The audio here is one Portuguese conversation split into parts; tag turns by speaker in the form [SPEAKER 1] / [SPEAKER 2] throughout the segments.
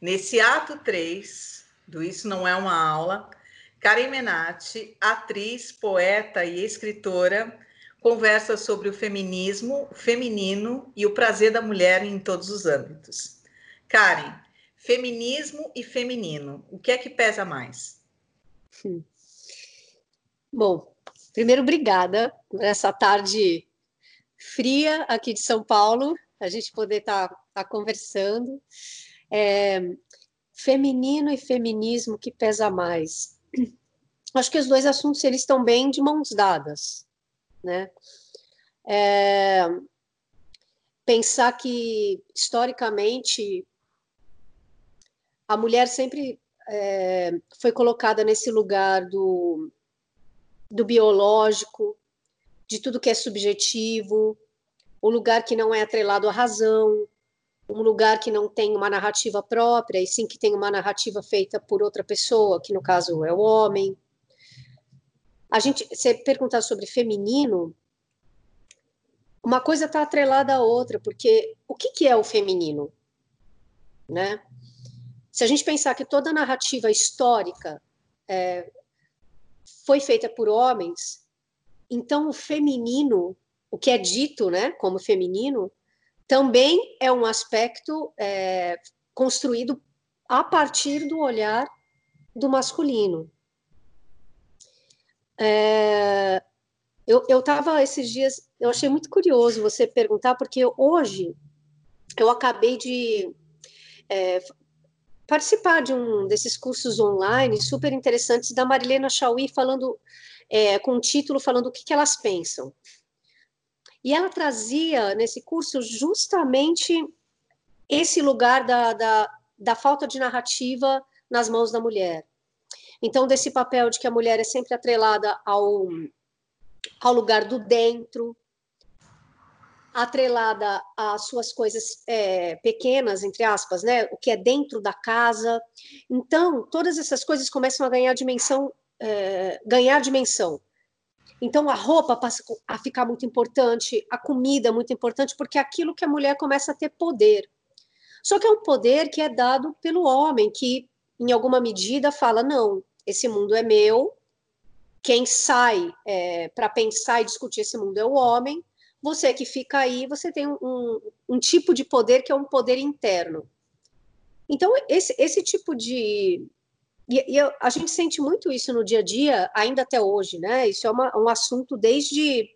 [SPEAKER 1] Nesse ato 3 do Isso Não É Uma Aula, Karen Menati, atriz, poeta e escritora, conversa sobre o feminismo, o feminino e o prazer da mulher em todos os âmbitos. Karen, feminismo e feminino, o que é que pesa mais?
[SPEAKER 2] Hum. Bom, primeiro, obrigada por essa tarde fria aqui de São Paulo, a gente poder estar tá, tá conversando. É, feminino e feminismo, que pesa mais? Acho que os dois assuntos eles estão bem de mãos dadas, né? É, pensar que historicamente a mulher sempre é, foi colocada nesse lugar do, do biológico, de tudo que é subjetivo, o lugar que não é atrelado à razão, um lugar que não tem uma narrativa própria, e sim que tem uma narrativa feita por outra pessoa, que no caso é o homem. A gente, você perguntar sobre feminino, uma coisa está atrelada à outra, porque o que, que é o feminino? Né? Se a gente pensar que toda narrativa histórica é, foi feita por homens, então o feminino, o que é dito né, como feminino, também é um aspecto é, construído a partir do olhar do masculino. É, eu estava esses dias, eu achei muito curioso você perguntar, porque hoje eu acabei de é, participar de um desses cursos online super interessantes da Marilena Chauí, falando é, com um título falando o que, que elas pensam. E ela trazia nesse curso justamente esse lugar da, da, da falta de narrativa nas mãos da mulher. Então, desse papel de que a mulher é sempre atrelada ao, ao lugar do dentro, atrelada às suas coisas é, pequenas, entre aspas, né? O que é dentro da casa. Então, todas essas coisas começam a ganhar dimensão, é, ganhar dimensão. Então, a roupa passa a ficar muito importante, a comida muito importante, porque é aquilo que a mulher começa a ter poder. Só que é um poder que é dado pelo homem, que em alguma medida fala: não, esse mundo é meu. Quem sai é, para pensar e discutir esse mundo é o homem. Você que fica aí, você tem um, um tipo de poder que é um poder interno. Então, esse, esse tipo de. E, e, a gente sente muito isso no dia a dia, ainda até hoje, né? Isso é uma, um assunto desde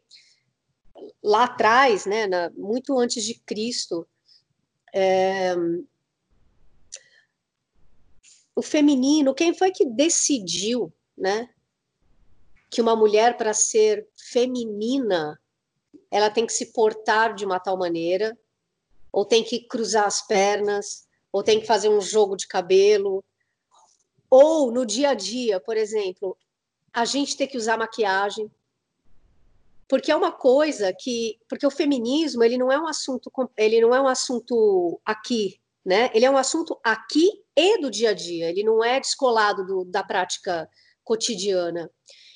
[SPEAKER 2] lá atrás, né? Na, muito antes de Cristo. É, o feminino, quem foi que decidiu, né, que uma mulher para ser feminina, ela tem que se portar de uma tal maneira, ou tem que cruzar as pernas, ou tem que fazer um jogo de cabelo, ou no dia a dia, por exemplo, a gente tem que usar maquiagem, porque é uma coisa que, porque o feminismo ele não é um assunto, ele não é um assunto aqui, né? Ele é um assunto aqui e do dia a dia, ele não é descolado do, da prática cotidiana.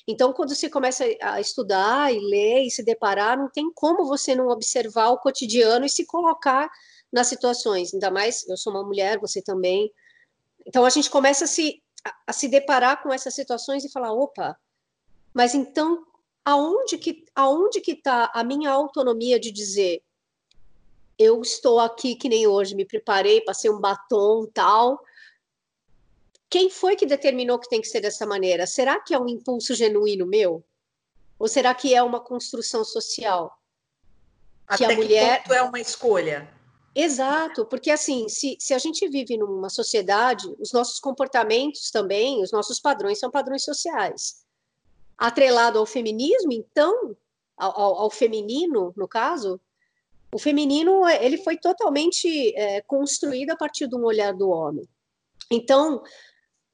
[SPEAKER 2] Então, quando você começa a estudar e ler e se deparar, não tem como você não observar o cotidiano e se colocar nas situações. Ainda mais, eu sou uma mulher, você também. Então, a gente começa a se, a, a se deparar com essas situações e falar: opa, mas então, aonde que aonde que está a minha autonomia de dizer eu estou aqui que nem hoje, me preparei, passei um batom tal, quem foi que determinou que tem que ser dessa maneira? Será que é um impulso genuíno meu? Ou será que é uma construção social?
[SPEAKER 1] Até que a mulher que é uma escolha.
[SPEAKER 2] Exato, porque assim, se, se a gente vive numa sociedade, os nossos comportamentos também, os nossos padrões são padrões sociais. Atrelado ao feminismo, então, ao, ao feminino, no caso, o feminino ele foi totalmente é, construído a partir de um olhar do homem. Então,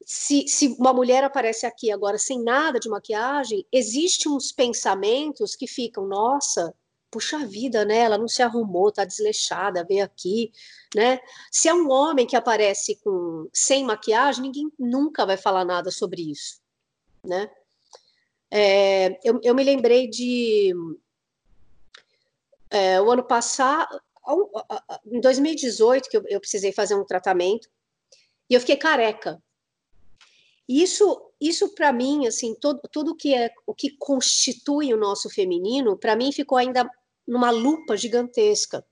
[SPEAKER 2] se, se uma mulher aparece aqui agora sem nada de maquiagem, existem uns pensamentos que ficam, nossa, puxa vida, né? Ela não se arrumou, tá desleixada, veio aqui, né? Se é um homem que aparece com sem maquiagem, ninguém nunca vai falar nada sobre isso, né? É, eu, eu, me lembrei de é, o ano passado, em 2018, que eu, eu precisei fazer um tratamento E eu fiquei careca. Isso, isso para mim, assim, todo, tudo que é o que constitui o nosso feminino, para mim ficou ainda numa lupa gigantesca.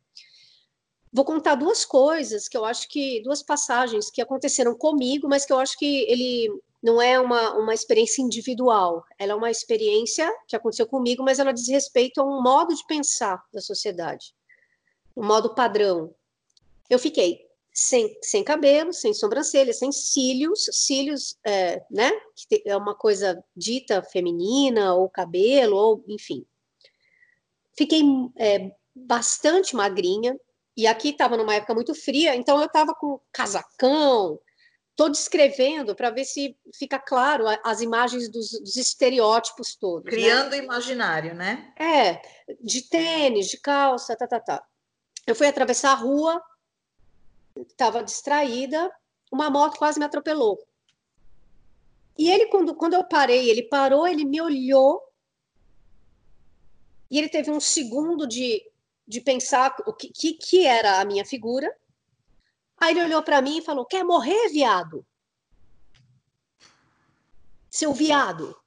[SPEAKER 2] Vou contar duas coisas que eu acho que duas passagens que aconteceram comigo, mas que eu acho que ele não é uma, uma experiência individual, ela é uma experiência que aconteceu comigo, mas ela diz respeito a um modo de pensar da sociedade, um modo padrão. Eu fiquei sem, sem cabelo, sem sobrancelha, sem cílios, cílios, é, né, que é uma coisa dita feminina, ou cabelo, ou enfim. Fiquei é, bastante magrinha, e aqui estava numa época muito fria, então eu estava com casacão, estou descrevendo para ver se fica claro as imagens dos, dos estereótipos todos.
[SPEAKER 1] Né? Criando né? imaginário, né?
[SPEAKER 2] É, de tênis, de calça, tá, tá, tá. Eu fui atravessar a rua, estava distraída, uma moto quase me atropelou. E ele, quando, quando eu parei, ele parou, ele me olhou, e ele teve um segundo de, de pensar o que, que, que era a minha figura. Aí ele olhou para mim e falou: Quer morrer, viado? Seu viado.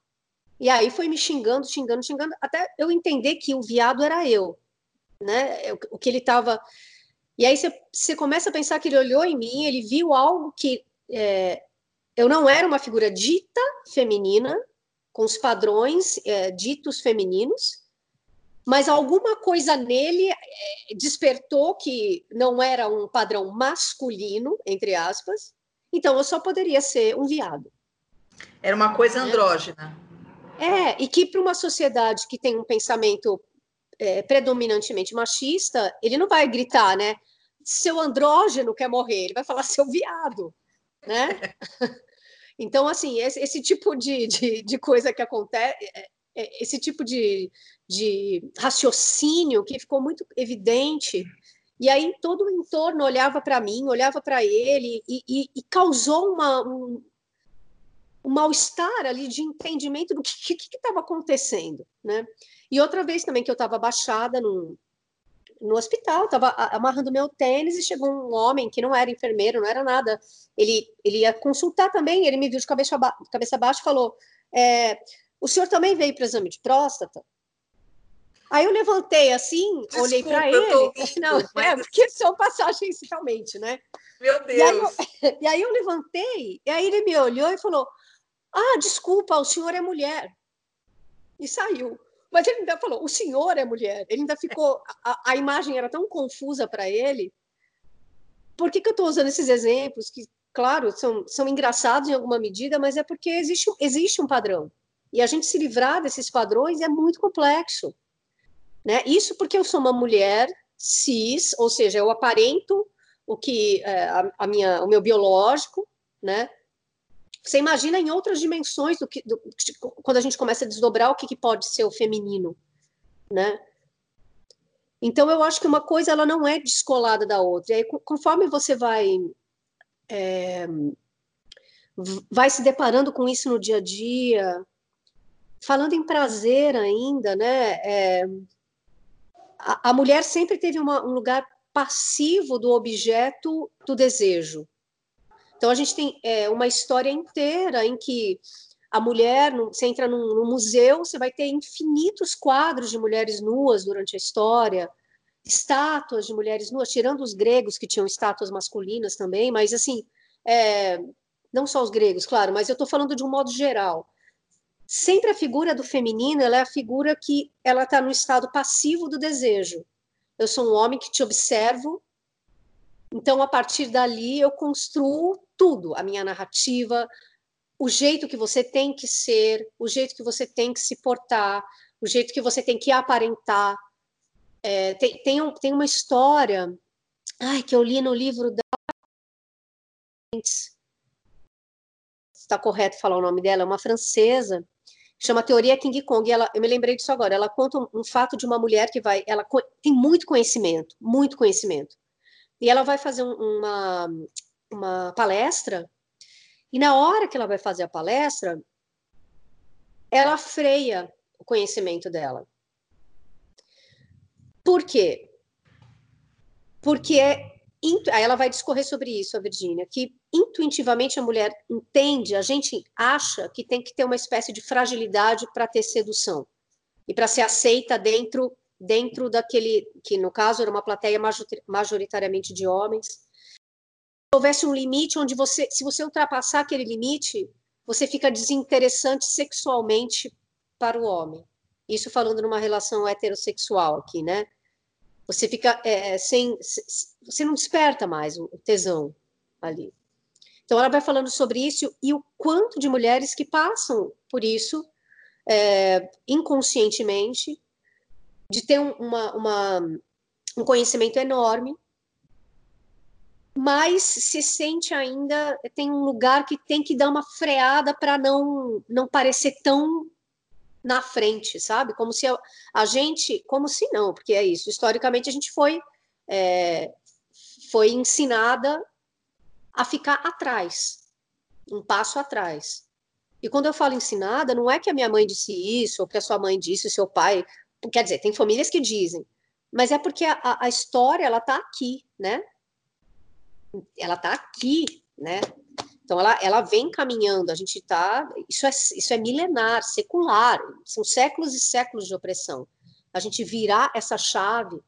[SPEAKER 2] E aí foi me xingando, xingando, xingando, até eu entender que o viado era eu. Né? O que ele estava e aí você, começa a pensar que ele olhou em mim, ele viu algo que é, eu não era uma figura dita feminina, com os padrões é, ditos femininos, mas alguma coisa nele é, despertou que não era um padrão masculino, entre aspas, então eu só poderia ser um viado.
[SPEAKER 1] Era uma coisa andrógena.
[SPEAKER 2] É, e que para uma sociedade que tem um pensamento é, predominantemente machista, ele não vai gritar, né? Seu andrógeno quer morrer, ele vai falar seu viado, né? então, assim, esse, esse tipo de, de, de, coisa que acontece, é, é, esse tipo de, de raciocínio que ficou muito evidente. E aí todo o entorno olhava para mim, olhava para ele e, e, e, causou uma, um, um mal-estar ali de entendimento do que estava acontecendo, né? E outra vez também que eu estava baixada no, no hospital, estava amarrando meu tênis e chegou um homem que não era enfermeiro, não era nada. Ele, ele ia consultar também, ele me viu de cabeça, ba cabeça baixa e falou: é, O senhor também veio para exame de próstata? Aí eu levantei assim, Desculpa, olhei para ele. Não, mas... é, porque são passagens realmente, né?
[SPEAKER 1] Meu Deus!
[SPEAKER 2] E aí, eu, e aí eu levantei, e aí ele me olhou e falou: Ah, desculpa, o senhor é mulher. E saiu. Mas ele ainda falou: o senhor é mulher. Ele ainda ficou. A, a imagem era tão confusa para ele. Por que, que eu estou usando esses exemplos que, claro, são, são engraçados em alguma medida, mas é porque existe, existe um padrão. E a gente se livrar desses padrões é muito complexo. Né? Isso porque eu sou uma mulher cis, ou seja, eu aparento o que é, a, a, minha, o meu biológico, né? Você imagina em outras dimensões do que do, quando a gente começa a desdobrar o que, que, pode ser o feminino, né? Então eu acho que uma coisa ela não é descolada da outra. E aí, conforme você vai é, vai se deparando com isso no dia a dia, falando em prazer ainda, né? É, a, a mulher sempre teve uma, um lugar passivo do objeto do desejo. Então a gente tem é, uma história inteira em que a mulher, você entra num, num, museu, você vai ter infinitos quadros de mulheres nuas durante a história, estátuas de mulheres nuas, tirando os gregos que tinham estátuas masculinas também, mas assim, é, não só os gregos, claro, mas eu estou falando de um modo geral sempre a figura do feminino é a figura que ela está no estado passivo do desejo. Eu sou um homem que te observo, então a partir dali eu construo tudo, a minha narrativa, o jeito que você tem que ser, o jeito que você tem que se portar, o jeito que você tem que aparentar. É, tem, tem, um, tem uma história ai, que eu li no livro da está correto falar o nome dela, é uma francesa chama Teoria King Kong. Ela, eu me lembrei disso agora. Ela conta um, um fato de uma mulher que vai, ela tem muito conhecimento, muito conhecimento. E ela vai fazer um, uma, uma palestra. E na hora que ela vai fazer a palestra, ela freia o conhecimento dela. Por quê? Porque aí ela vai discorrer sobre isso, a Virgínia, que intuitivamente a mulher entende, a gente acha que tem que ter uma espécie de fragilidade para ter sedução e para ser aceita dentro dentro daquele que no caso era uma plateia majoritariamente de homens. Se houvesse um limite onde você, se você ultrapassar aquele limite, você fica desinteressante sexualmente para o homem. Isso falando numa relação heterossexual aqui, né? Você fica é, sem, você não desperta mais o tesão ali. Então ela vai falando sobre isso e o quanto de mulheres que passam por isso é, inconscientemente, de ter uma, uma, um conhecimento enorme, mas se sente ainda tem um lugar que tem que dar uma freada para não não parecer tão na frente, sabe? Como se a, a, gente, como se não, porque é isso. Historicamente a gente foi é, foi ensinada a ficar atrás, um passo atrás. E quando eu falo ensinada, não é que a minha mãe disse isso, ou que a sua mãe disse, o seu pai. Quer dizer, tem famílias que dizem, mas é porque a, a história ela está aqui, né? Ela está aqui, né? Então ela, ela vem caminhando, a gente está. Isso é, isso é milenar, secular, são séculos e séculos de opressão. A gente virar essa chave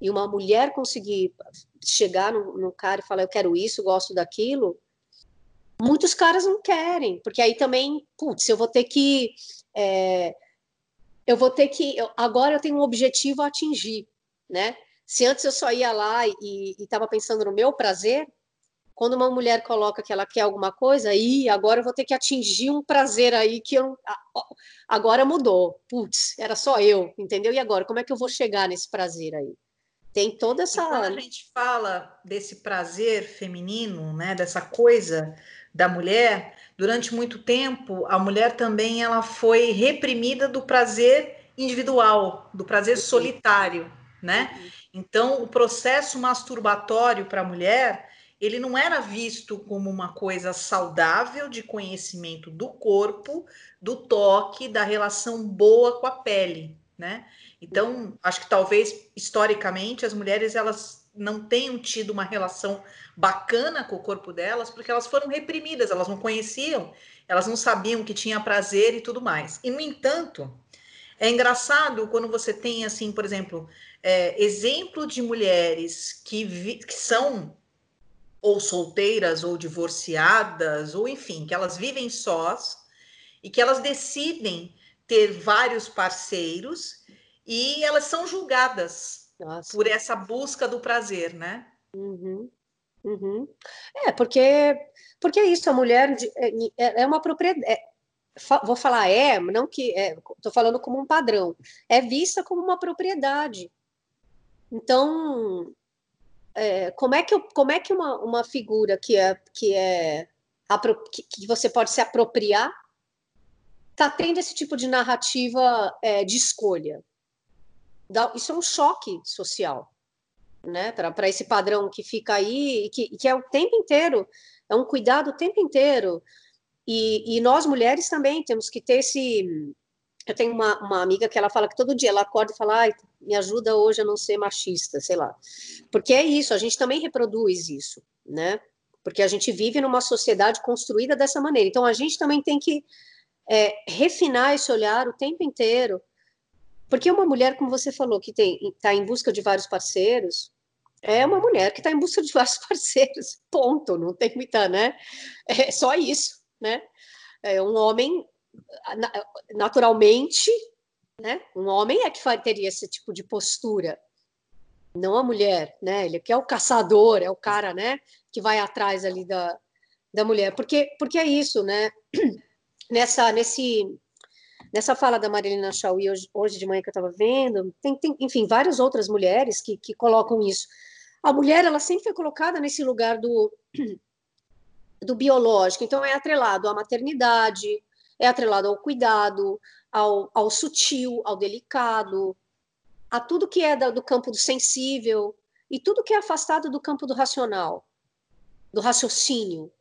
[SPEAKER 2] e uma mulher conseguir chegar no, no cara e falar: Eu quero isso, gosto daquilo, Muitos caras não querem, porque aí também, putz, eu vou ter que. É, eu vou ter que. Eu, agora eu tenho um objetivo a atingir, né? Se antes eu só ia lá e estava pensando no meu prazer, quando uma mulher coloca que ela quer alguma coisa, aí agora eu vou ter que atingir um prazer aí que eu agora mudou. Putz, era só eu, entendeu? E agora, como é que eu vou chegar nesse prazer aí? Tem toda essa. E
[SPEAKER 1] quando a gente fala desse prazer feminino, né, dessa coisa da mulher, durante muito tempo a mulher também ela foi reprimida do prazer individual, do prazer uhum. solitário, né? Uhum. Então o processo masturbatório para a mulher ele não era visto como uma coisa saudável de conhecimento do corpo, do toque, da relação boa com a pele, né? Então, acho que talvez historicamente as mulheres elas não tenham tido uma relação bacana com o corpo delas, porque elas foram reprimidas, elas não conheciam, elas não sabiam que tinha prazer e tudo mais. E, no entanto, é engraçado quando você tem, assim, por exemplo, é, exemplo de mulheres que, vi, que são ou solteiras ou divorciadas, ou enfim, que elas vivem sós e que elas decidem ter vários parceiros e elas são julgadas Nossa. por essa busca do prazer, né?
[SPEAKER 2] Uhum. Uhum. É, porque, porque é isso, a mulher é, é, é uma propriedade. É, vou falar é, não que. Estou falando como um padrão. É vista como uma propriedade. Então, é, como é que, eu, como é que uma, uma figura que é, que é que, você pode se apropriar está tendo esse tipo de narrativa é, de escolha? Isso é um choque social né, para esse padrão que fica aí e que, que, é o tempo inteiro, é um cuidado o tempo inteiro. E, e nós mulheres também temos que ter esse. Eu tenho uma, uma amiga que ela fala que todo dia ela acorda e fala, ai, me ajuda hoje a não ser machista, sei lá. Porque é isso, a gente também reproduz isso, né? Porque a gente vive numa sociedade construída dessa maneira. Então a gente também tem que é, refinar esse olhar o tempo inteiro porque uma mulher, como você falou, que está em busca de vários parceiros, é uma mulher que está em busca de vários parceiros, ponto, não tem muita, né? É só isso, né? É um homem, naturalmente, né? Um homem é que teria esse tipo de postura, não a mulher, né? Ele que é o caçador, é o cara, né? Que vai atrás ali da, da mulher, porque porque é isso, né? Nessa nesse Nessa fala da Marilena Chauí, hoje, hoje de manhã que eu estava vendo, tem, tem, enfim, várias outras mulheres que, que colocam isso. A mulher, ela sempre foi colocada nesse lugar do, do biológico, então é atrelado à maternidade, é atrelado ao cuidado, ao, ao sutil, ao delicado, a tudo que é do campo do sensível e tudo que é afastado do campo do racional, do raciocínio.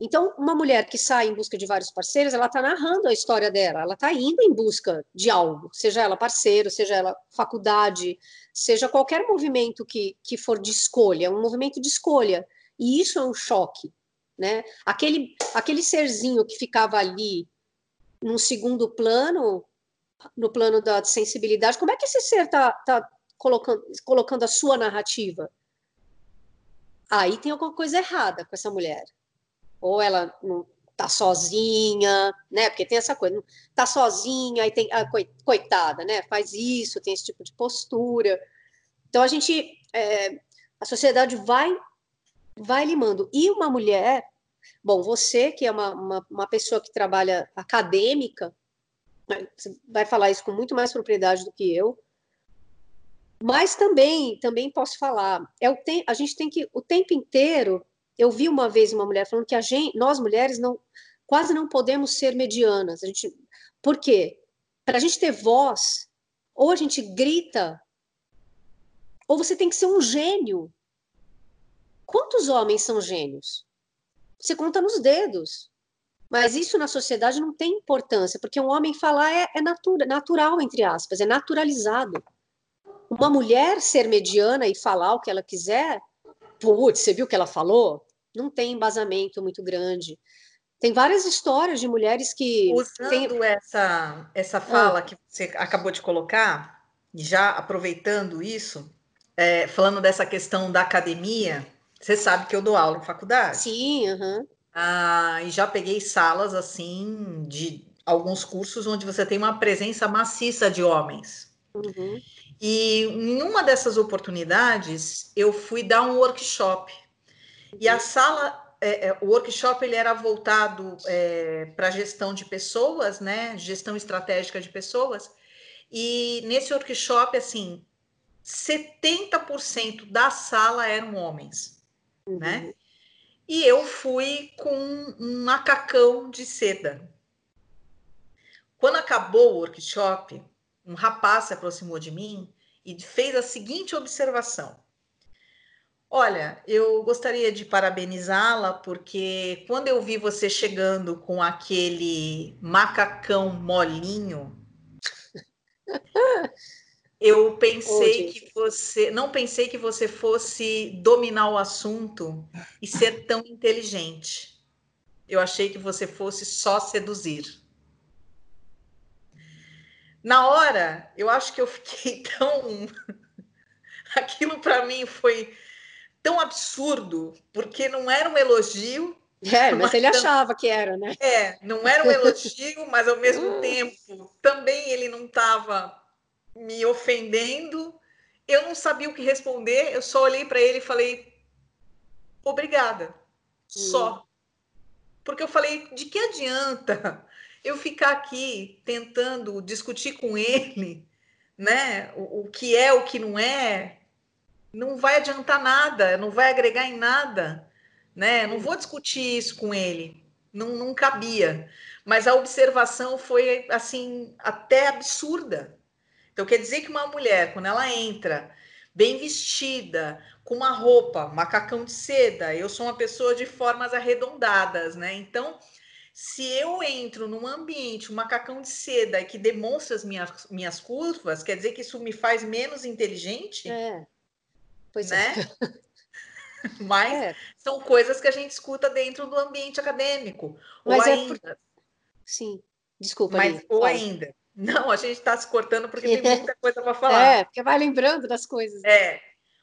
[SPEAKER 2] Então, uma mulher que sai em busca de vários parceiros, ela está narrando a história dela, ela está indo em busca de algo, seja ela parceiro, seja ela faculdade, seja qualquer movimento que, que for de escolha, um movimento de escolha. E isso é um choque, né? Aquele, aquele serzinho que ficava ali num segundo plano, no plano da sensibilidade, como é que esse ser está tá colocando, colocando a sua narrativa? Aí tem alguma coisa errada com essa mulher ou ela não tá sozinha, né? Porque tem essa coisa, tá sozinha, aí tem a ah, coitada, né? Faz isso, tem esse tipo de postura. Então a gente, é, a sociedade vai, vai limando. E uma mulher, bom, você que é uma, uma, uma pessoa que trabalha acadêmica, né, vai falar isso com muito mais propriedade do que eu. Mas também, também posso falar, é o tem, a gente tem que o tempo inteiro eu vi uma vez uma mulher falando que a gente, nós mulheres não quase não podemos ser medianas. A gente, por quê? Para a gente ter voz, ou a gente grita, ou você tem que ser um gênio. Quantos homens são gênios? Você conta nos dedos. Mas isso na sociedade não tem importância, porque um homem falar é, é natura, natural, entre aspas, é naturalizado. Uma mulher ser mediana e falar o que ela quiser, putz, você viu o que ela falou? não tem embasamento muito grande. Tem várias histórias de mulheres que.
[SPEAKER 1] Usando
[SPEAKER 2] tem...
[SPEAKER 1] essa, essa fala ah. que você acabou de colocar, já aproveitando isso, é, falando dessa questão da academia, você sabe que eu dou aula em faculdade.
[SPEAKER 2] Sim, uhum.
[SPEAKER 1] ah, e já peguei salas assim de alguns cursos onde você tem uma presença maciça de homens. Uhum. E em uma dessas oportunidades, eu fui dar um workshop e a sala, é, é, o workshop ele era voltado é, para gestão de pessoas, né? Gestão estratégica de pessoas. E nesse workshop, assim, 70% da sala eram homens, uhum. né? E eu fui com um macacão de seda. Quando acabou o workshop, um rapaz se aproximou de mim e fez a seguinte observação: Olha, eu gostaria de parabenizá-la, porque quando eu vi você chegando com aquele macacão molinho, eu pensei que você. Não pensei que você fosse dominar o assunto e ser tão inteligente. Eu achei que você fosse só seduzir. Na hora, eu acho que eu fiquei tão. Aquilo para mim foi tão absurdo, porque não era um elogio.
[SPEAKER 2] É, mas, mas ele achava que era, né?
[SPEAKER 1] É, não era um elogio, mas ao mesmo tempo também ele não estava me ofendendo. Eu não sabia o que responder, eu só olhei para ele e falei: obrigada, só. Hum. Porque eu falei: de que adianta eu ficar aqui tentando discutir com ele, né? O, o que é, o que não é, não vai adiantar nada, não vai agregar em nada, né? Não vou discutir isso com ele, não, não cabia. Mas a observação foi assim até absurda. Então quer dizer que uma mulher, quando ela entra bem vestida, com uma roupa, macacão de seda, eu sou uma pessoa de formas arredondadas, né? Então se eu entro num ambiente, um macacão de seda que demonstra as minhas, minhas curvas, quer dizer que isso me faz menos inteligente?
[SPEAKER 2] É. Pois
[SPEAKER 1] né? É. Mas é. são coisas que a gente escuta dentro do ambiente acadêmico. Mas ou é ainda. Por...
[SPEAKER 2] Sim, desculpa.
[SPEAKER 1] Mas, ou ainda. Não, a gente está se cortando porque tem muita coisa para falar. É,
[SPEAKER 2] porque vai lembrando das coisas.
[SPEAKER 1] É.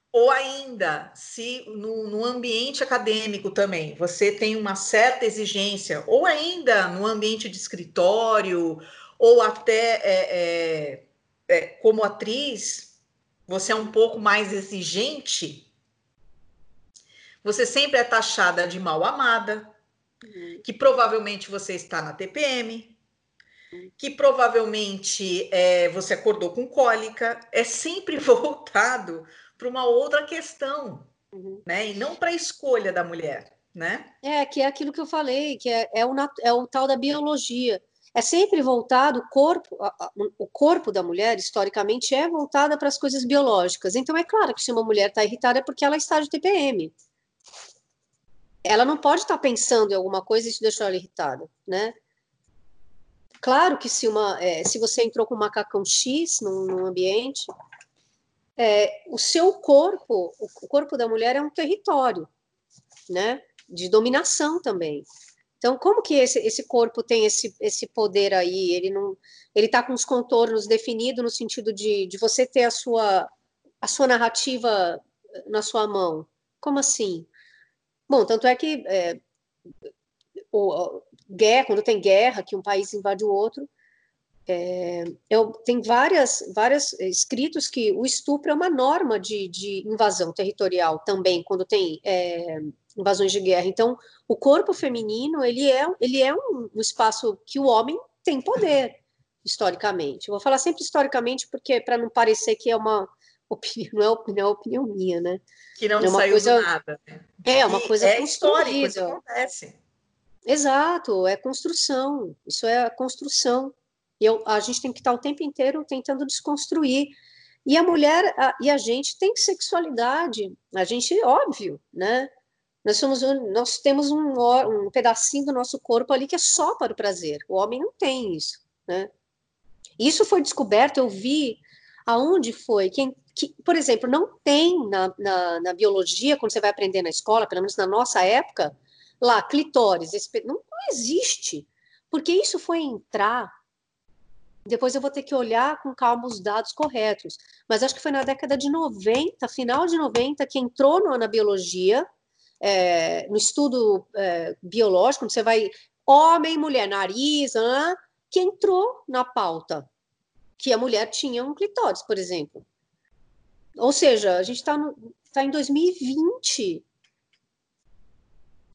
[SPEAKER 1] Ou ainda, se no, no, ambiente acadêmico também você tem uma certa exigência, ou ainda no ambiente de escritório, ou até é, é, é como atriz, você é um pouco mais exigente, você sempre é taxada de mal amada, uhum. que provavelmente você está na TPM, que provavelmente é, você acordou com cólica, é sempre voltado para uma outra questão, uhum. né? E não para a escolha da mulher, né?
[SPEAKER 2] É, que é aquilo que eu falei, que é, é, o, é o tal da biologia é sempre voltado o corpo, o corpo da mulher historicamente é voltada para as coisas biológicas. Então é claro que se uma mulher está irritada é porque ela está de TPM. ela não pode estar pensando em alguma coisa e isso deixou ela irritada, né? Claro que se, uma, é, se você entrou com um macacão X num, num ambiente, é, o seu corpo, o corpo da mulher é um território, né? De dominação também. Então, como que esse, esse corpo tem esse, esse poder aí? Ele não, ele está com os contornos definidos no sentido de, de você ter a sua, a sua narrativa na sua mão. Como assim? Bom, tanto é que é, o, guerra, quando tem guerra, que um país invade o outro, é, eu, tem várias, várias escritos que o estupro é uma norma de, de invasão territorial também, quando tem é, invasões de guerra. Então, o corpo feminino, ele é, ele é um, um espaço que o homem tem poder, historicamente. Eu vou falar sempre historicamente, porque para não parecer que é uma opinião, não é opinião, é opinião minha, né?
[SPEAKER 1] Que não
[SPEAKER 2] é
[SPEAKER 1] uma saiu
[SPEAKER 2] coisa,
[SPEAKER 1] do nada. Né?
[SPEAKER 2] É, uma coisa
[SPEAKER 1] é histórico, isso acontece.
[SPEAKER 2] Exato, é construção, isso é a construção. Eu, a gente tem que estar o tempo inteiro tentando desconstruir. E a mulher a, e a gente tem sexualidade, a gente, óbvio, né? Nós, somos, nós temos um, um pedacinho do nosso corpo ali que é só para o prazer. O homem não tem isso, né? Isso foi descoberto, eu vi aonde foi. Quem, que, por exemplo, não tem na, na, na, biologia, quando você vai aprender na escola, pelo menos na nossa época, lá, clitóris, não, não existe. Porque isso foi entrar depois eu vou ter que olhar com calma os dados corretos. Mas acho que foi na década de 90, final de 90, que entrou no, na biologia, é, no estudo é, biológico, você vai homem, mulher, nariz, ah, que entrou na pauta que a mulher tinha um clitóris, por exemplo. Ou seja, a gente está tá em 2020.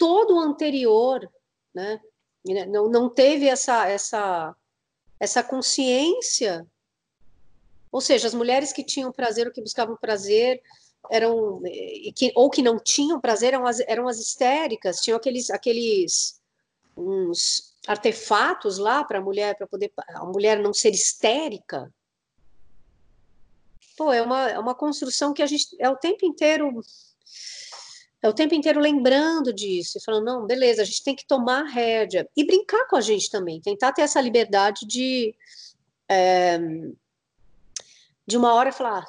[SPEAKER 2] Todo o anterior, né, não, não teve essa, essa, essa consciência. Ou seja, as mulheres que tinham prazer ou que buscavam prazer eram que, ou que não tinham prazer eram as, eram as histéricas, tinham aqueles aqueles uns artefatos lá para a mulher para poder a mulher não ser histérica. Pô, é uma, é uma construção que a gente é o tempo inteiro é o tempo inteiro lembrando disso e falando, não, beleza, a gente tem que tomar rédea e brincar com a gente também, tentar ter essa liberdade de é, de uma hora falar, ah,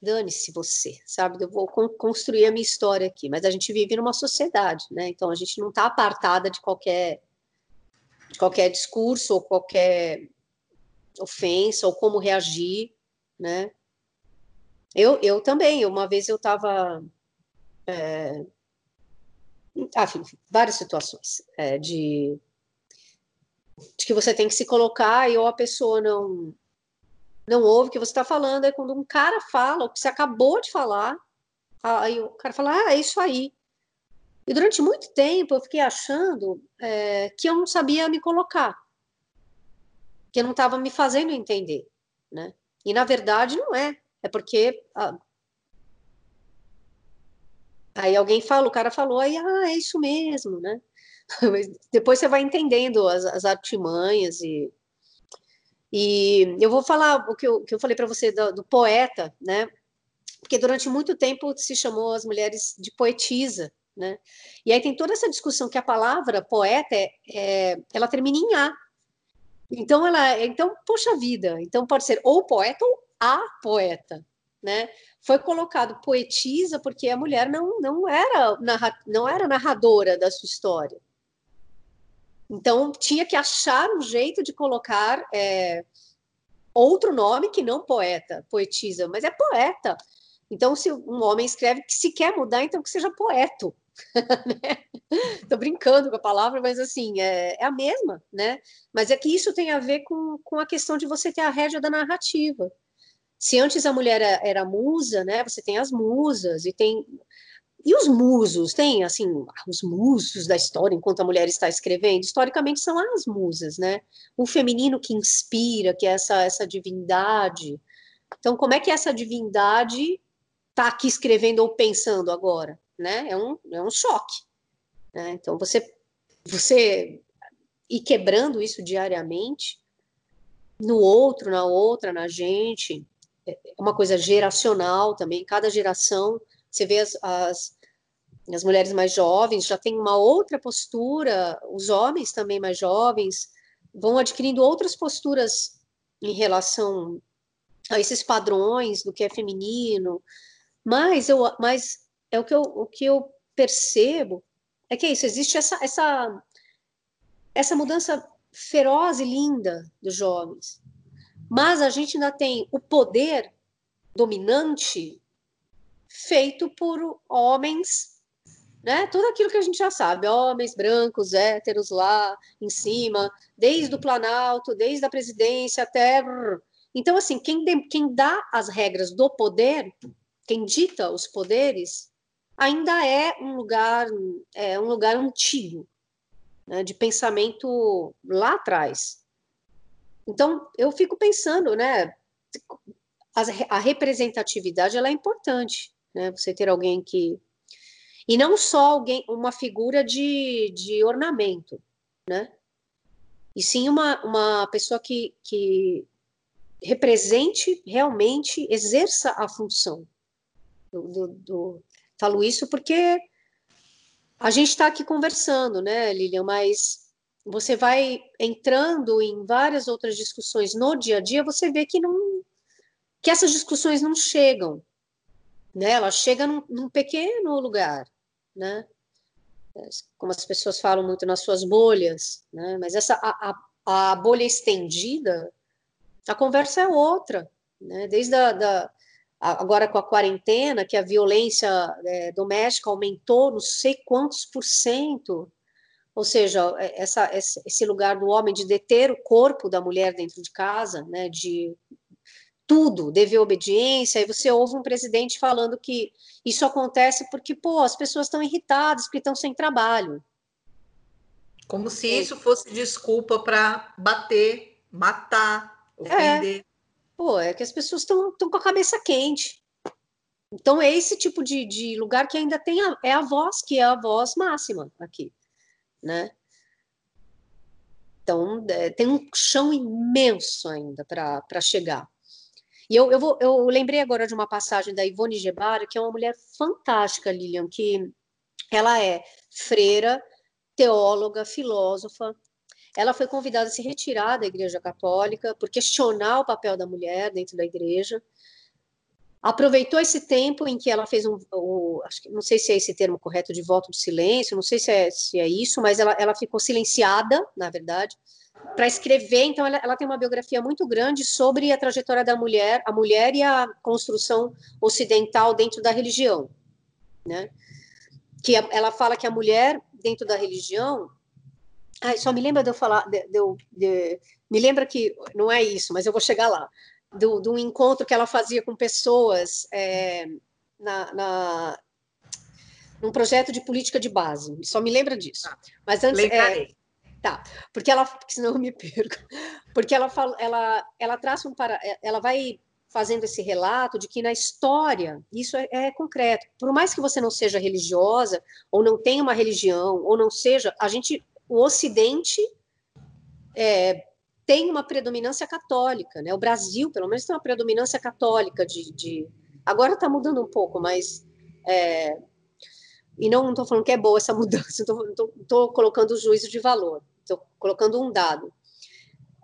[SPEAKER 2] dane-se você, sabe? Eu vou construir a minha história aqui. Mas a gente vive numa sociedade, né? Então a gente não está apartada de qualquer, de qualquer discurso ou qualquer ofensa ou como reagir, né? Eu, eu também, uma vez eu estava. É, ah, enfim, várias situações é, de, de que você tem que se colocar e ou a pessoa não não ouve o que você está falando, é quando um cara fala o que você acabou de falar, aí o cara fala, ah, é isso aí. E durante muito tempo eu fiquei achando é, que eu não sabia me colocar, que eu não estava me fazendo entender, né? E na verdade não é, é porque ah, aí alguém fala, o cara falou, aí ah, é isso mesmo, né? Depois você vai entendendo as, as artimanhas e e eu vou falar o que eu, que eu falei para você do, do, poeta, né? Porque durante muito tempo se chamou as mulheres de poetisa, né? E aí tem toda essa discussão que a palavra poeta é, é, ela termina em a. Então ela, então poxa vida, então pode ser ou poeta ou a poeta, né? Foi colocado poetisa porque a mulher não não era narra, não era narradora da sua história, então, tinha que achar um jeito de colocar é, outro nome que não poeta, poetisa, mas é poeta. Então, se um homem escreve que se quer mudar, então que seja poeto. Estou brincando com a palavra, mas assim, é, é, a mesma, né? Mas é que isso tem a ver com, com a questão de você ter a rédea da narrativa. Se antes a mulher era, era musa, né? Você tem as musas e tem e os musos, tem assim, os musos da história enquanto a mulher está escrevendo, historicamente são as musas, né? O feminino que inspira, que é essa, essa divindade. Então, como é que essa divindade está aqui escrevendo ou pensando agora? Né? É, um, é um choque. Né? Então, você, você ir quebrando isso diariamente, no outro, na outra, na gente, é uma coisa geracional também, cada geração você vê as, as, as mulheres mais jovens já têm uma outra postura, os homens também mais jovens vão adquirindo outras posturas em relação a esses padrões do que é feminino, mas eu, mas é o que eu, o que eu percebo é que é isso, existe essa, essa, essa mudança feroz e linda dos jovens, mas a gente ainda tem o poder dominante feito por homens, né? Tudo aquilo que a gente já sabe, homens brancos, héteros lá em cima, desde o Planalto, desde a presidência até. Então, assim, quem, de, quem dá as regras do poder, quem dita os poderes, ainda é um lugar, é um lugar antigo, né, de pensamento lá atrás. Então, eu fico pensando, né? A, representatividade ela é importante né? Você ter alguém que e não só alguém, uma figura de, de ornamento, né? E sim uma, uma pessoa que, que represente realmente, exerça a função. Do, do, do... Falo isso porque a gente está aqui conversando, né, Lilian? Mas você vai entrando em várias outras discussões no dia a dia, você vê que não que essas discussões não chegam né? Ela chega num, num pequeno lugar, né? Como as pessoas falam muito nas suas bolhas, né? Mas essa a, a, a bolha estendida, a conversa é outra, né? Desde a, da, agora com a quarentena, que a violência é, doméstica aumentou não sei quantos por cento, ou seja, é, essa, esse lugar do homem de deter o corpo da mulher dentro de casa, né, de tudo, dever obediência, aí você ouve um presidente falando que isso acontece porque, pô, as pessoas estão irritadas, porque estão sem trabalho.
[SPEAKER 1] Como se é. isso fosse desculpa para bater, matar, ofender.
[SPEAKER 2] É. Pô, é que as pessoas estão com a cabeça quente. Então, é esse tipo de, de lugar que ainda tem a, é a voz, que é a voz máxima aqui, né? Então, é, tem um chão imenso ainda para chegar. E eu, eu, vou, eu lembrei agora de uma passagem da Ivone Gebara, que é uma mulher fantástica, Lilian, que ela é freira, teóloga, filósofa. Ela foi convidada a se retirar da Igreja Católica por questionar o papel da mulher dentro da igreja. Aproveitou esse tempo em que ela fez um, o, acho que, não sei se é esse termo correto de voto de silêncio, não sei se é, se é isso, mas ela, ela ficou silenciada, na verdade, para escrever, então ela, ela, tem uma biografia muito grande sobre a trajetória da mulher, a mulher e a construção ocidental dentro da religião, né? Que ela fala que a mulher dentro da religião, ai, só me lembra de eu falar, de, de, de, me lembra que não é isso, mas eu vou chegar lá, do, do encontro que ela fazia com pessoas é, na, na num projeto de política de base, só me lembra disso. Ah,
[SPEAKER 1] mas antes, é,
[SPEAKER 2] Tá, porque ela, porque senão eu me perco. Porque ela fala, ela, ela traça um para, ela vai fazendo esse relato de que na história isso é, é, concreto. Por mais que você não seja religiosa ou não tenha uma religião ou não seja, a gente, o Ocidente é, tem uma predominância católica, né? O Brasil, pelo menos, tem uma predominância católica de, de... agora está mudando um pouco, mas é, e não estou falando que é boa essa mudança, estou colocando o juízo de valor estou colocando um dado,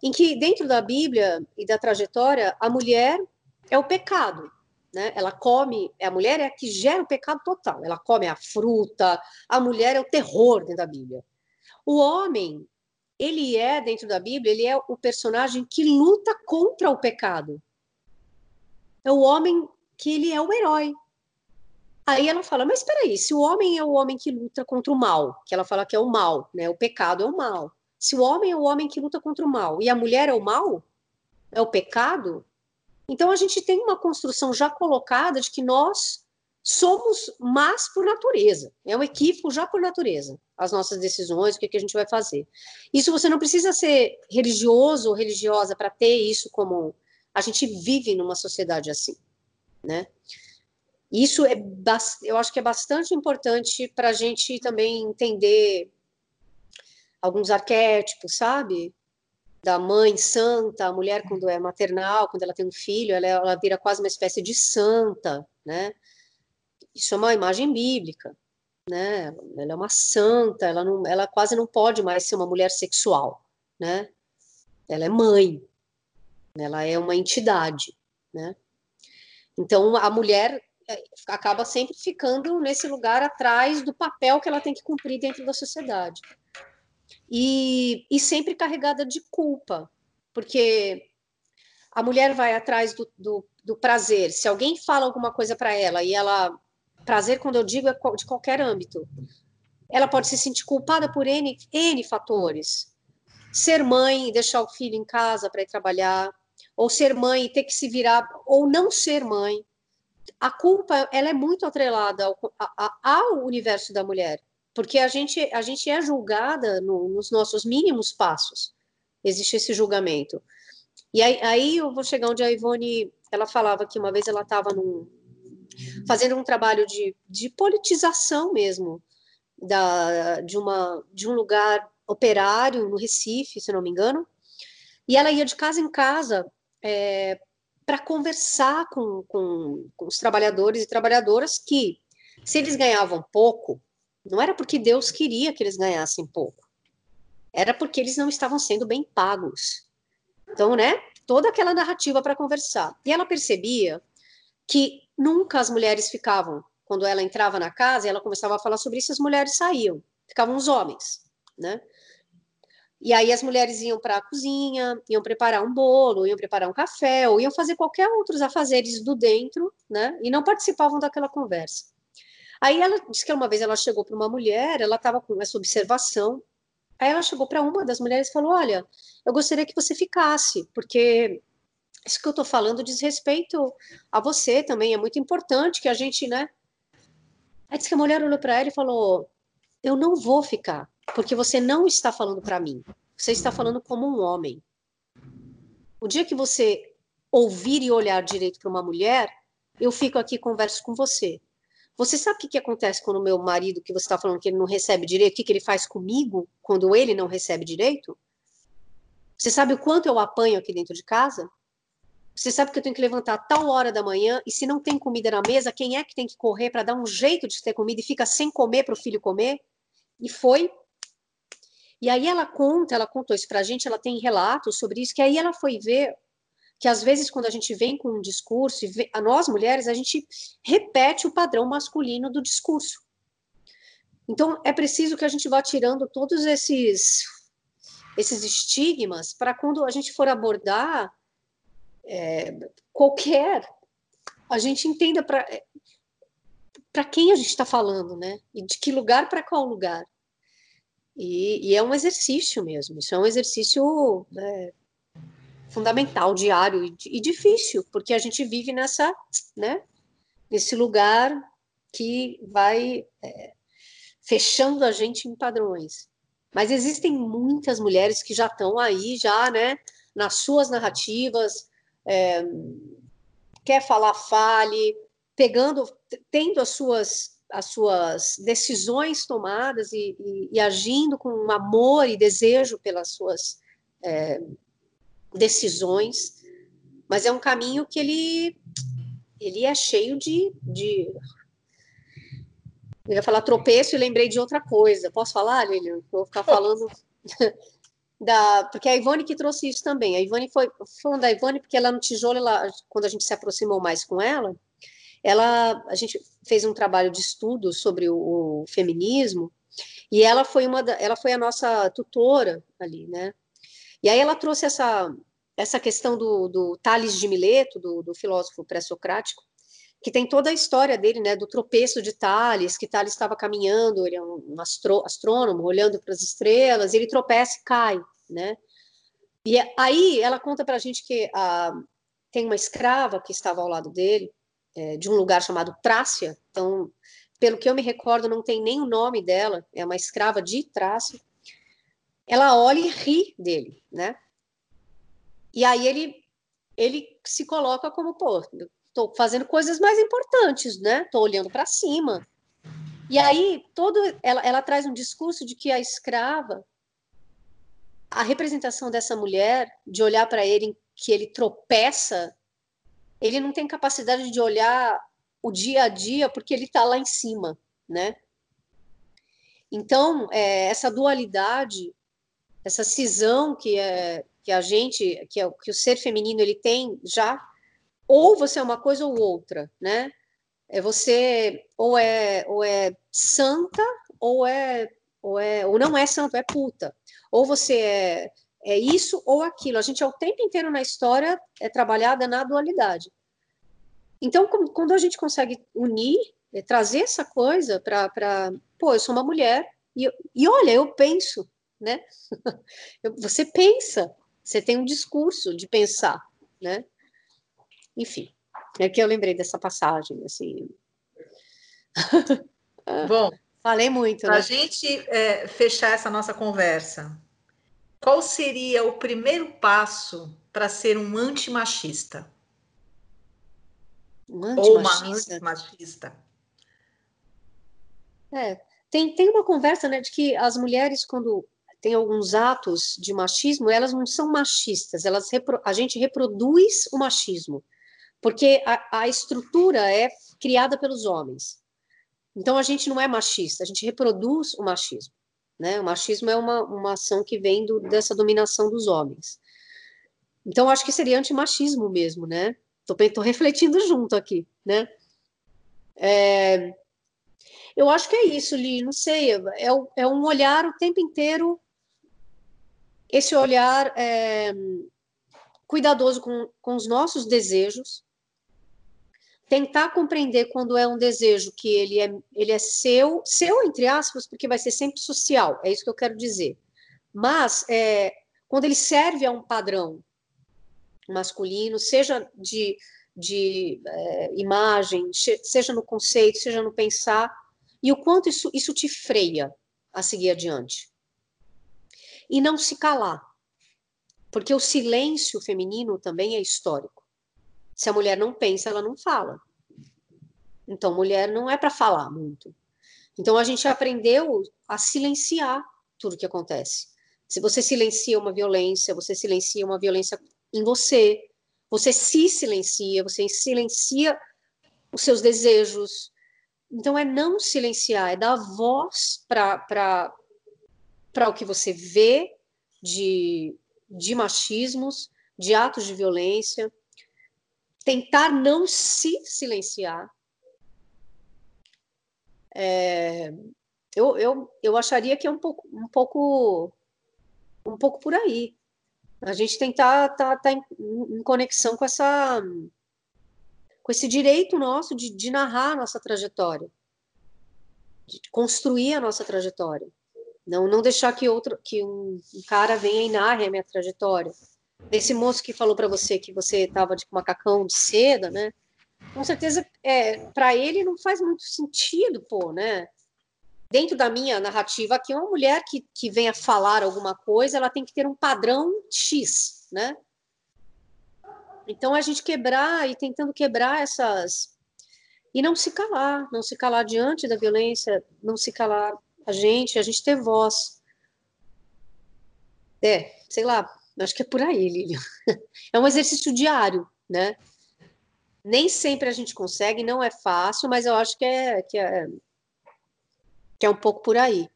[SPEAKER 2] em que dentro da Bíblia e da trajetória, a mulher é o pecado, né? Ela come, a mulher é a que gera o pecado total. Ela come a fruta, a mulher é o terror dentro da Bíblia. O homem, ele é dentro da Bíblia, ele é o personagem que luta contra o pecado. É o homem que ele é o herói. Aí ela fala, mas espera aí, se o homem é o homem que luta contra o mal, que ela fala que é o mal, né? O pecado é o mal. Se o homem é o homem que luta contra o mal e a mulher é o mal, é o pecado, então a gente tem uma construção já colocada de que nós somos más por natureza. É um equívoco já por natureza, as nossas decisões, o que, que a gente vai fazer. Isso você não precisa ser religioso ou religiosa para ter isso como. A gente vive numa sociedade assim, né? Isso é, eu acho que é bastante importante para a gente também entender alguns arquétipos, sabe? Da mãe santa, a mulher quando é maternal, quando ela tem um filho, ela, ela vira quase uma espécie de santa, né? Isso é uma imagem bíblica, né? Ela é uma santa, ela, não, ela quase não pode mais ser uma mulher sexual, né? Ela é mãe, ela é uma entidade, né? Então a mulher é, acaba sempre ficando nesse lugar atrás do papel que ela tem que cumprir dentro da sociedade. E, e sempre carregada de culpa, porque a mulher vai atrás do, do, do prazer. Se alguém fala alguma coisa para ela e ela. Prazer, quando eu digo, é de qualquer âmbito. Ela pode se sentir culpada por N, N fatores. Ser mãe e deixar o filho em casa para ir trabalhar, ou ser mãe e ter que se virar, ou não ser mãe. A culpa ela é muito atrelada ao, a, ao universo da mulher, porque a gente, a gente é julgada no, nos nossos mínimos passos. Existe esse julgamento. E aí, aí eu vou chegar onde a Ivone, ela falava que uma vez ela estava fazendo um trabalho de, de politização mesmo da, de, uma, de um lugar operário no Recife, se não me engano, e ela ia de casa em casa é, para conversar com, com, com os trabalhadores e trabalhadoras que, se eles ganhavam pouco, não era porque Deus queria que eles ganhassem pouco, era porque eles não estavam sendo bem pagos. Então, né, toda aquela narrativa para conversar. E ela percebia que nunca as mulheres ficavam, quando ela entrava na casa e ela começava a falar sobre isso, as mulheres saíam, ficavam os homens, né? E aí as mulheres iam para a cozinha, iam preparar um bolo, iam preparar um café, ou iam fazer qualquer outros afazeres do dentro, né? E não participavam daquela conversa. Aí ela disse que uma vez ela chegou para uma mulher, ela estava com essa observação, Aí ela chegou para uma das mulheres e falou: Olha, eu gostaria que você ficasse, porque isso que eu estou falando diz respeito a você também, é muito importante que a gente, né? Aí disse que a mulher olhou para ela e falou: Eu não vou ficar, porque você não está falando para mim, você está falando como um homem. O dia que você ouvir e olhar direito para uma mulher, eu fico aqui e converso com você. Você sabe o que, que acontece quando o meu marido, que você está falando que ele não recebe direito, o que, que ele faz comigo quando ele não recebe direito? Você sabe o quanto eu apanho aqui dentro de casa? Você sabe que eu tenho que levantar tal hora da manhã e se não tem comida na mesa, quem é que tem que correr para dar um jeito de ter comida e fica sem comer para o filho comer? E foi. E aí ela conta, ela contou isso para a gente, ela tem relatos sobre isso, que aí ela foi ver que às vezes quando a gente vem com um discurso, e a nós mulheres, a gente repete o padrão masculino do discurso. Então é preciso que a gente vá tirando todos esses esses estigmas para quando a gente for abordar é, qualquer, a gente entenda para para quem a gente está falando, né? E de que lugar para qual lugar. E, e, é um exercício mesmo. Isso é um exercício é, fundamental, diário e, e, difícil, porque a gente vive nessa, né, nesse lugar que vai é, fechando a gente em padrões. Mas existem muitas mulheres que já estão aí, já, né, nas suas narrativas, é, quer falar, fale, pegando, tendo as suas as suas decisões tomadas e, e, e agindo com amor e desejo pelas suas é, decisões, mas é um caminho que ele, ele é cheio de, de... Eu ia falar tropeço e lembrei de outra coisa. Posso falar, Lilian? Vou ficar falando... da, porque a Ivone que trouxe isso também. A Ivone foi falando da Ivone porque ela no tijolo, ela, quando a gente se aproximou mais com ela, ela a gente fez um trabalho de estudo sobre o, o feminismo e ela foi uma da, ela foi a nossa tutora ali, né? E aí ela trouxe essa, essa questão do, do Tales de Mileto, do, do filósofo pré-socrático, que tem toda a história dele, né, do tropeço de Tales, que Tales estava caminhando, ele é um astro, astrônomo, olhando para as estrelas, ele tropeça e cai, né? E aí ela conta para a gente que a, tem uma escrava que estava ao lado dele, é, de um lugar chamado Trácia, então, pelo que eu me recordo, não tem nem o nome dela, é uma escrava de Trácia, ela olha e ri dele, né? E aí ele ele se coloca como, pô, estou fazendo coisas mais importantes, né? Estou olhando para cima. E aí todo ela, ela traz um discurso de que a escrava, a representação dessa mulher, de olhar para ele que ele tropeça, ele não tem capacidade de olhar o dia a dia porque ele está lá em cima, né? Então, é, essa dualidade, essa cisão que, é, que a gente, que, é, que o ser feminino ele tem já, ou você é uma coisa ou outra, né? É você ou é ou é santa ou é ou é ou não é santo, é puta. Ou você é é isso ou aquilo. A gente é o tempo inteiro na história é trabalhada na dualidade. Então, quando a gente consegue unir, é, trazer essa coisa para, pô, eu sou uma mulher e, e olha, eu penso, né? você pensa, você tem um discurso de pensar, né? Enfim, é que eu lembrei dessa passagem, assim.
[SPEAKER 1] Bom,
[SPEAKER 2] falei muito.
[SPEAKER 1] Para a né? gente é, fechar essa nossa conversa, qual seria o primeiro passo para ser um antimachista?
[SPEAKER 2] Um antimachista? Ou uma
[SPEAKER 1] antimachista?
[SPEAKER 2] É, tem, tem uma conversa né, de que as mulheres, quando tem alguns atos de machismo, elas não são machistas, elas a gente reproduz o machismo, porque a, a estrutura é criada pelos homens. Então a gente não é machista, a gente reproduz o machismo. Né? O machismo é uma, uma ação que vem do, dessa dominação dos homens. Então, acho que seria antimachismo mesmo, né? Estou refletindo junto aqui, né? É, eu acho que é isso, Li, não sei, é, é um olhar o tempo inteiro, esse olhar é, cuidadoso com, com os nossos desejos, tentar compreender quando é um desejo que ele é, ele é seu, seu entre aspas, porque vai ser sempre social, é isso que eu quero dizer. Mas é, quando ele serve a um padrão masculino, seja de, de é, imagem, seja no conceito, seja no pensar, e o quanto isso, isso te freia a seguir adiante. E não se calar, porque o silêncio feminino também é histórico. Se a mulher não pensa, ela não fala. Então, mulher não é para falar muito. Então, a gente aprendeu a silenciar tudo que acontece. Se você silencia uma violência, você silencia uma violência em você, você se silencia, você silencia os seus desejos. Então, é não silenciar, é dar voz para o que você vê de, de machismos, de atos de violência, tentar não se silenciar. É, eu, eu, eu acharia que é um pouco, um pouco, um pouco por aí. A gente tentar estar tá, tá em, em, conexão com essa, com esse direito nosso de, de narrar a nossa trajetória, de construir a nossa trajetória. Não, não deixar que outro, que um, um cara venha e narre a minha trajetória desse moço que falou para você que você estava de macacão de seda, né? Com certeza, é, para ele não faz muito sentido, pô, né? Dentro da minha narrativa aqui, uma mulher que, que venha falar alguma coisa, ela tem que ter um padrão X, né? Então, a gente quebrar e tentando quebrar essas. E não se calar, não se calar diante da violência, não se calar a gente, a gente ter voz. É, sei lá, Acho que é por aí, Lilian. É um exercício diário, né? Nem sempre a gente consegue, não é fácil, mas eu acho que é, que é, que é um pouco por aí.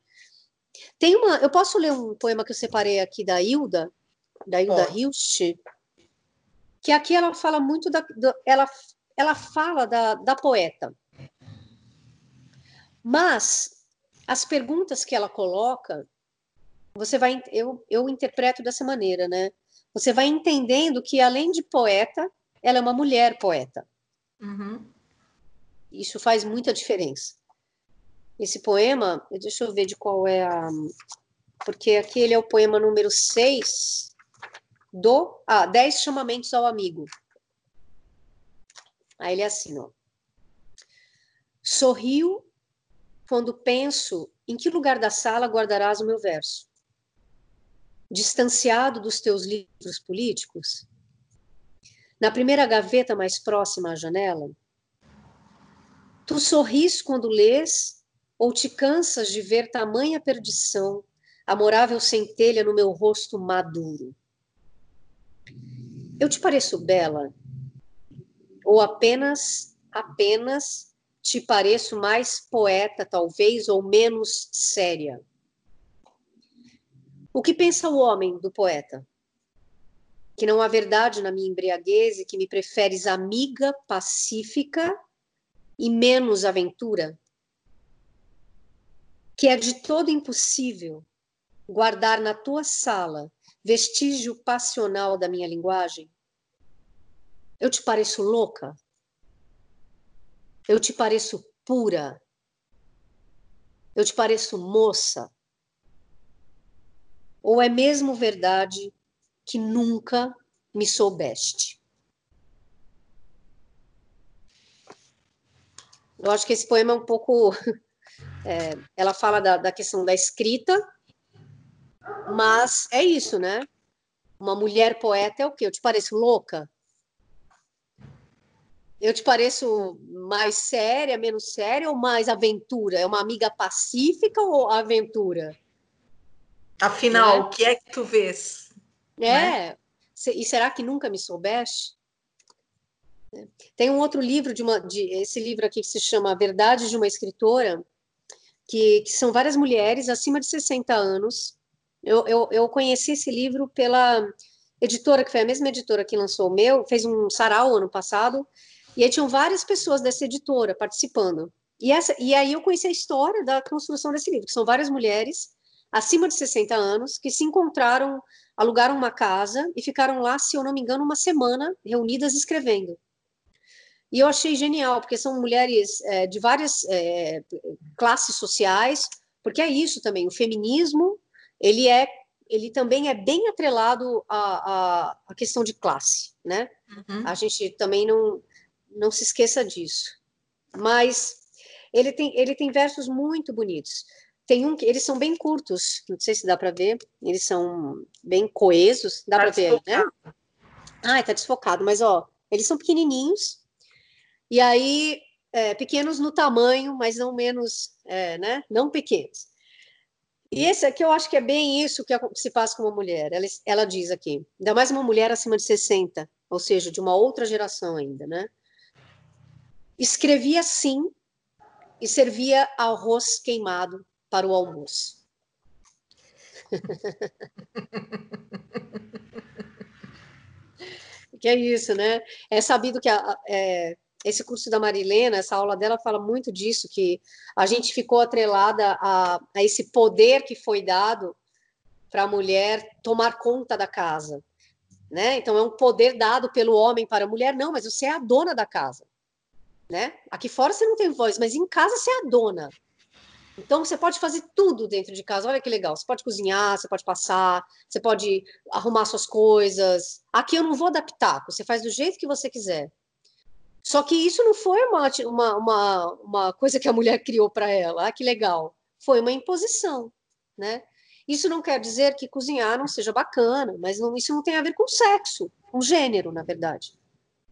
[SPEAKER 2] Tem uma, eu posso ler um poema que eu separei aqui da Hilda, da Hilda oh. Hilst, que aqui ela fala muito da, da ela, ela fala da, da poeta. Mas as perguntas que ela coloca você vai, eu, eu interpreto dessa maneira, né? Você vai entendendo que além de poeta, ela é uma mulher poeta.
[SPEAKER 1] Uhum.
[SPEAKER 2] Isso faz muita diferença. Esse poema, deixa eu ver de qual é a. Porque aqui ele é o poema número 6 do. Ah, 10 chamamentos ao amigo. Aí ele é assim, ó. Sorrio quando penso em que lugar da sala guardarás o meu verso distanciado dos teus livros políticos? Na primeira gaveta mais próxima à janela? Tu sorris quando lês ou te cansas de ver tamanha perdição, amorável centelha no meu rosto maduro? Eu te pareço bela? Ou apenas, apenas te pareço mais poeta, talvez, ou menos séria. O que pensa o homem do poeta? Que não há verdade na minha embriaguez e que me preferes amiga pacífica e menos aventura? Que é de todo impossível guardar na tua sala vestígio passional da minha linguagem? Eu te pareço louca? Eu te pareço pura? Eu te pareço moça? Ou é mesmo verdade que nunca me soubeste? Eu acho que esse poema é um pouco. É, ela fala da, da questão da escrita, mas é isso, né? Uma mulher poeta é o quê? Eu te pareço louca? Eu te pareço mais séria, menos séria ou mais aventura? É uma amiga pacífica ou aventura?
[SPEAKER 1] Afinal, né? o que é que tu vês?
[SPEAKER 2] É. Né? E será que nunca me soubeste? Tem um outro livro de uma, de, esse livro aqui que se chama Verdade de uma Escritora, que, que são várias mulheres acima de 60 anos. Eu, eu, eu conheci esse livro pela editora, que foi a mesma editora que lançou o meu, fez um sarau ano passado, e aí tinham várias pessoas dessa editora participando. E, essa, e aí eu conheci a história da construção desse livro, que são várias mulheres acima de 60 anos que se encontraram, alugaram uma casa e ficaram lá, se eu não me engano, uma semana reunidas escrevendo. E eu achei genial, porque são mulheres é, de várias é, classes sociais, porque é isso também, o feminismo, ele é ele também é bem atrelado à, à, à questão de classe, né? Uhum. A gente também não, não se esqueça disso. Mas ele tem, ele tem versos muito bonitos. Tem um que eles são bem curtos, não sei se dá para ver, eles são bem coesos, dá tá para ver, né? Ah, está desfocado, mas ó, eles são pequenininhos e aí é, pequenos no tamanho, mas não menos, é, né? Não pequenos. E esse aqui eu acho que é bem isso que se passa com uma mulher. Ela, ela diz aqui, ainda mais uma mulher acima de 60, ou seja, de uma outra geração ainda, né? Escrevia sim e servia arroz queimado para o almoço. que é isso, né? É sabido que a, é, esse curso da Marilena, essa aula dela fala muito disso, que a gente ficou atrelada a, a esse poder que foi dado para a mulher tomar conta da casa. Né? Então, é um poder dado pelo homem para a mulher, não, mas você é a dona da casa. Né? Aqui fora você não tem voz, mas em casa você é a dona. Então você pode fazer tudo dentro de casa. Olha que legal. Você pode cozinhar, você pode passar, você pode arrumar suas coisas. Aqui eu não vou adaptar. Você faz do jeito que você quiser. Só que isso não foi uma, uma, uma, uma coisa que a mulher criou para ela. Ah, que legal. Foi uma imposição, né? Isso não quer dizer que cozinhar não seja bacana, mas não, isso não tem a ver com sexo, com gênero, na verdade.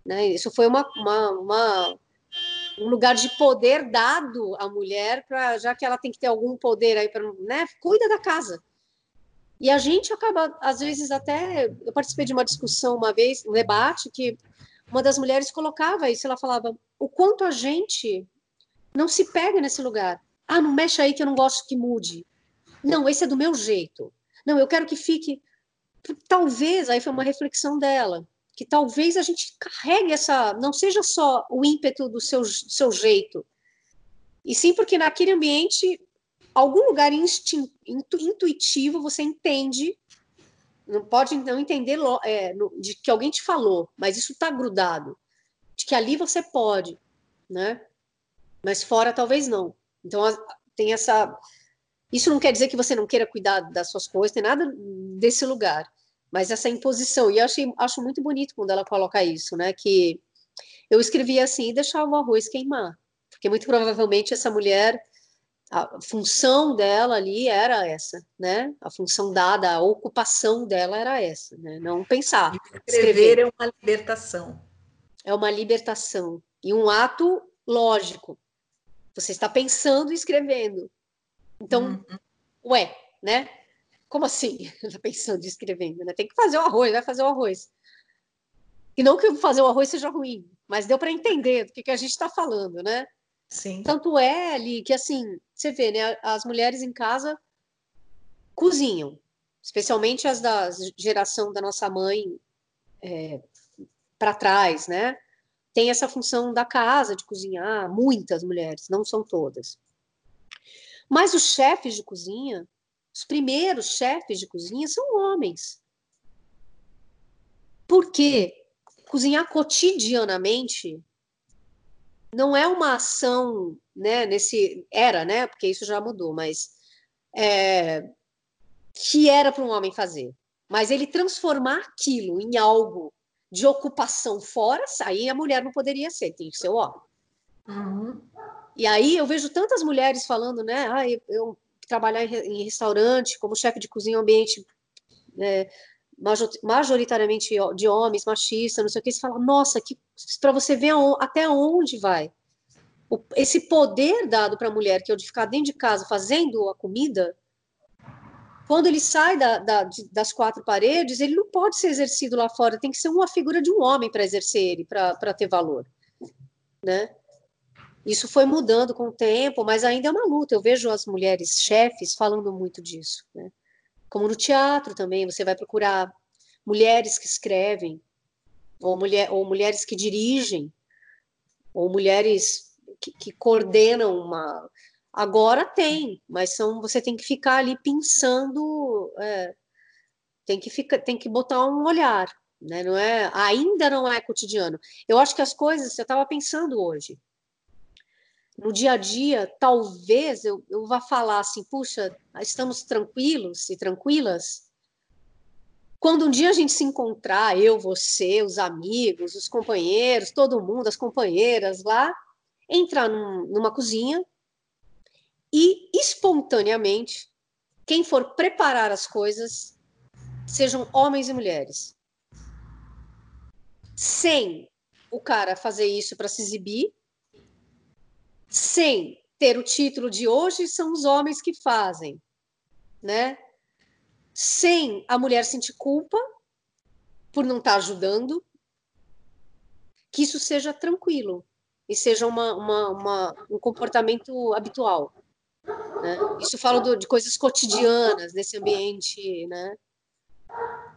[SPEAKER 2] Né? Isso foi uma, uma, uma um lugar de poder dado à mulher, para já que ela tem que ter algum poder aí para, né, cuida da casa. E a gente acaba, às vezes, até. Eu participei de uma discussão uma vez, um debate, que uma das mulheres colocava isso, ela falava: o quanto a gente não se pega nesse lugar. Ah, não mexe aí que eu não gosto que mude. Não, esse é do meu jeito. Não, eu quero que fique. Talvez, aí foi uma reflexão dela que talvez a gente carregue essa, não seja só o ímpeto do seu, seu jeito, e sim porque naquele ambiente, algum lugar instinto, intuitivo, você entende, não pode não entender é, de que alguém te falou, mas isso está grudado, de que ali você pode, né? Mas fora talvez não. Então tem essa. Isso não quer dizer que você não queira cuidar das suas coisas, tem nada desse lugar mas essa imposição. E eu achei, acho muito bonito quando ela coloca isso, né? Que eu escrevi assim e deixava o arroz queimar, porque muito provavelmente essa mulher, a função dela ali era essa, né? A função dada, a ocupação dela era essa, né? Não pensar.
[SPEAKER 1] Escrever, escrever é uma libertação.
[SPEAKER 2] É uma libertação e um ato lógico. Você está pensando e escrevendo. Então, uhum. ué, né? Como assim? Está pensando, escrevendo, né? Tem que fazer o arroz, vai fazer o arroz. E não que fazer o arroz seja ruim, mas deu para entender do que, que a gente está falando, né?
[SPEAKER 1] Sim.
[SPEAKER 2] Tanto é ali que assim, você vê, né? As mulheres em casa cozinham, especialmente as da geração da nossa mãe é, para trás, né? Tem essa função da casa de cozinhar, muitas mulheres, não são todas. Mas os chefes de cozinha, os primeiros chefes de cozinha são homens. Porque cozinhar cotidianamente não é uma ação, né, nesse era, né, porque isso já mudou, mas é, que era para um homem fazer. Mas ele transformar aquilo em algo de ocupação fora, aí a mulher não poderia ser, tem que ser o homem. Uhum. E aí eu vejo tantas mulheres falando, né, ah, eu, eu trabalhar em, restaurante como chefe de cozinha, ambiente né, majoritariamente de homens, machista, não sei o que, você fala, nossa, para você ver até onde vai. O, esse poder dado para a mulher, que é o de ficar dentro de casa fazendo a comida, quando ele sai da, da, de, das quatro paredes, ele não pode ser exercido lá fora, tem que ser uma figura de um homem para exercer ele, para ter valor. Né? Isso foi mudando com o tempo, mas ainda é uma luta. Eu vejo as mulheres chefes falando muito disso. Né? Como no teatro também, você vai procurar mulheres que escrevem, ou, mulher, ou mulheres que dirigem, ou mulheres que, que coordenam uma. Agora tem, mas são, você tem que ficar ali pensando, é, tem que tem que botar um olhar, né? Não é, ainda não é cotidiano. Eu acho que as coisas, eu estava pensando hoje, no dia a dia, talvez eu, eu vá falar assim, puxa, estamos tranquilos e tranquilas. Quando um dia a gente se encontrar, eu, você, os amigos, os companheiros, todo mundo, as companheiras lá, entrar num, numa cozinha e espontaneamente, quem for preparar as coisas, sejam homens e mulheres. Sem o cara fazer isso para se exibir, sem ter o título de hoje são os homens que fazem, né? Sem a mulher sentir culpa por não estar tá ajudando, que isso seja tranquilo e seja uma, uma, uma um comportamento habitual. Né? Isso fala do, de coisas cotidianas nesse ambiente, né?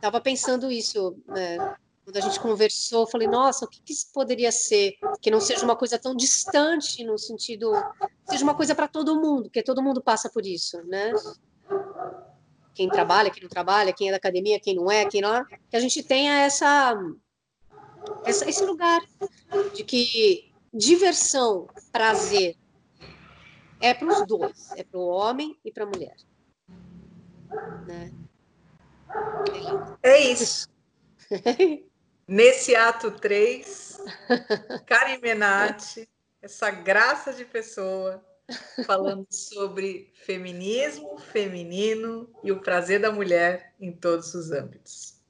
[SPEAKER 2] Tava pensando isso, né? Quando a gente conversou, falei, nossa, o que, que isso poderia ser? Que não seja uma coisa tão distante, no sentido. seja uma coisa para todo mundo, porque todo mundo passa por isso, né? Quem trabalha, quem não trabalha, quem é da academia, quem não é, quem não é. Que a gente tenha essa, essa esse lugar de que diversão, prazer, é para os dois, é para o homem e para a mulher. Né?
[SPEAKER 1] É isso. Nesse ato 3, Karen Menati, essa graça de pessoa, falando sobre feminismo, feminino e o prazer da mulher em todos os âmbitos.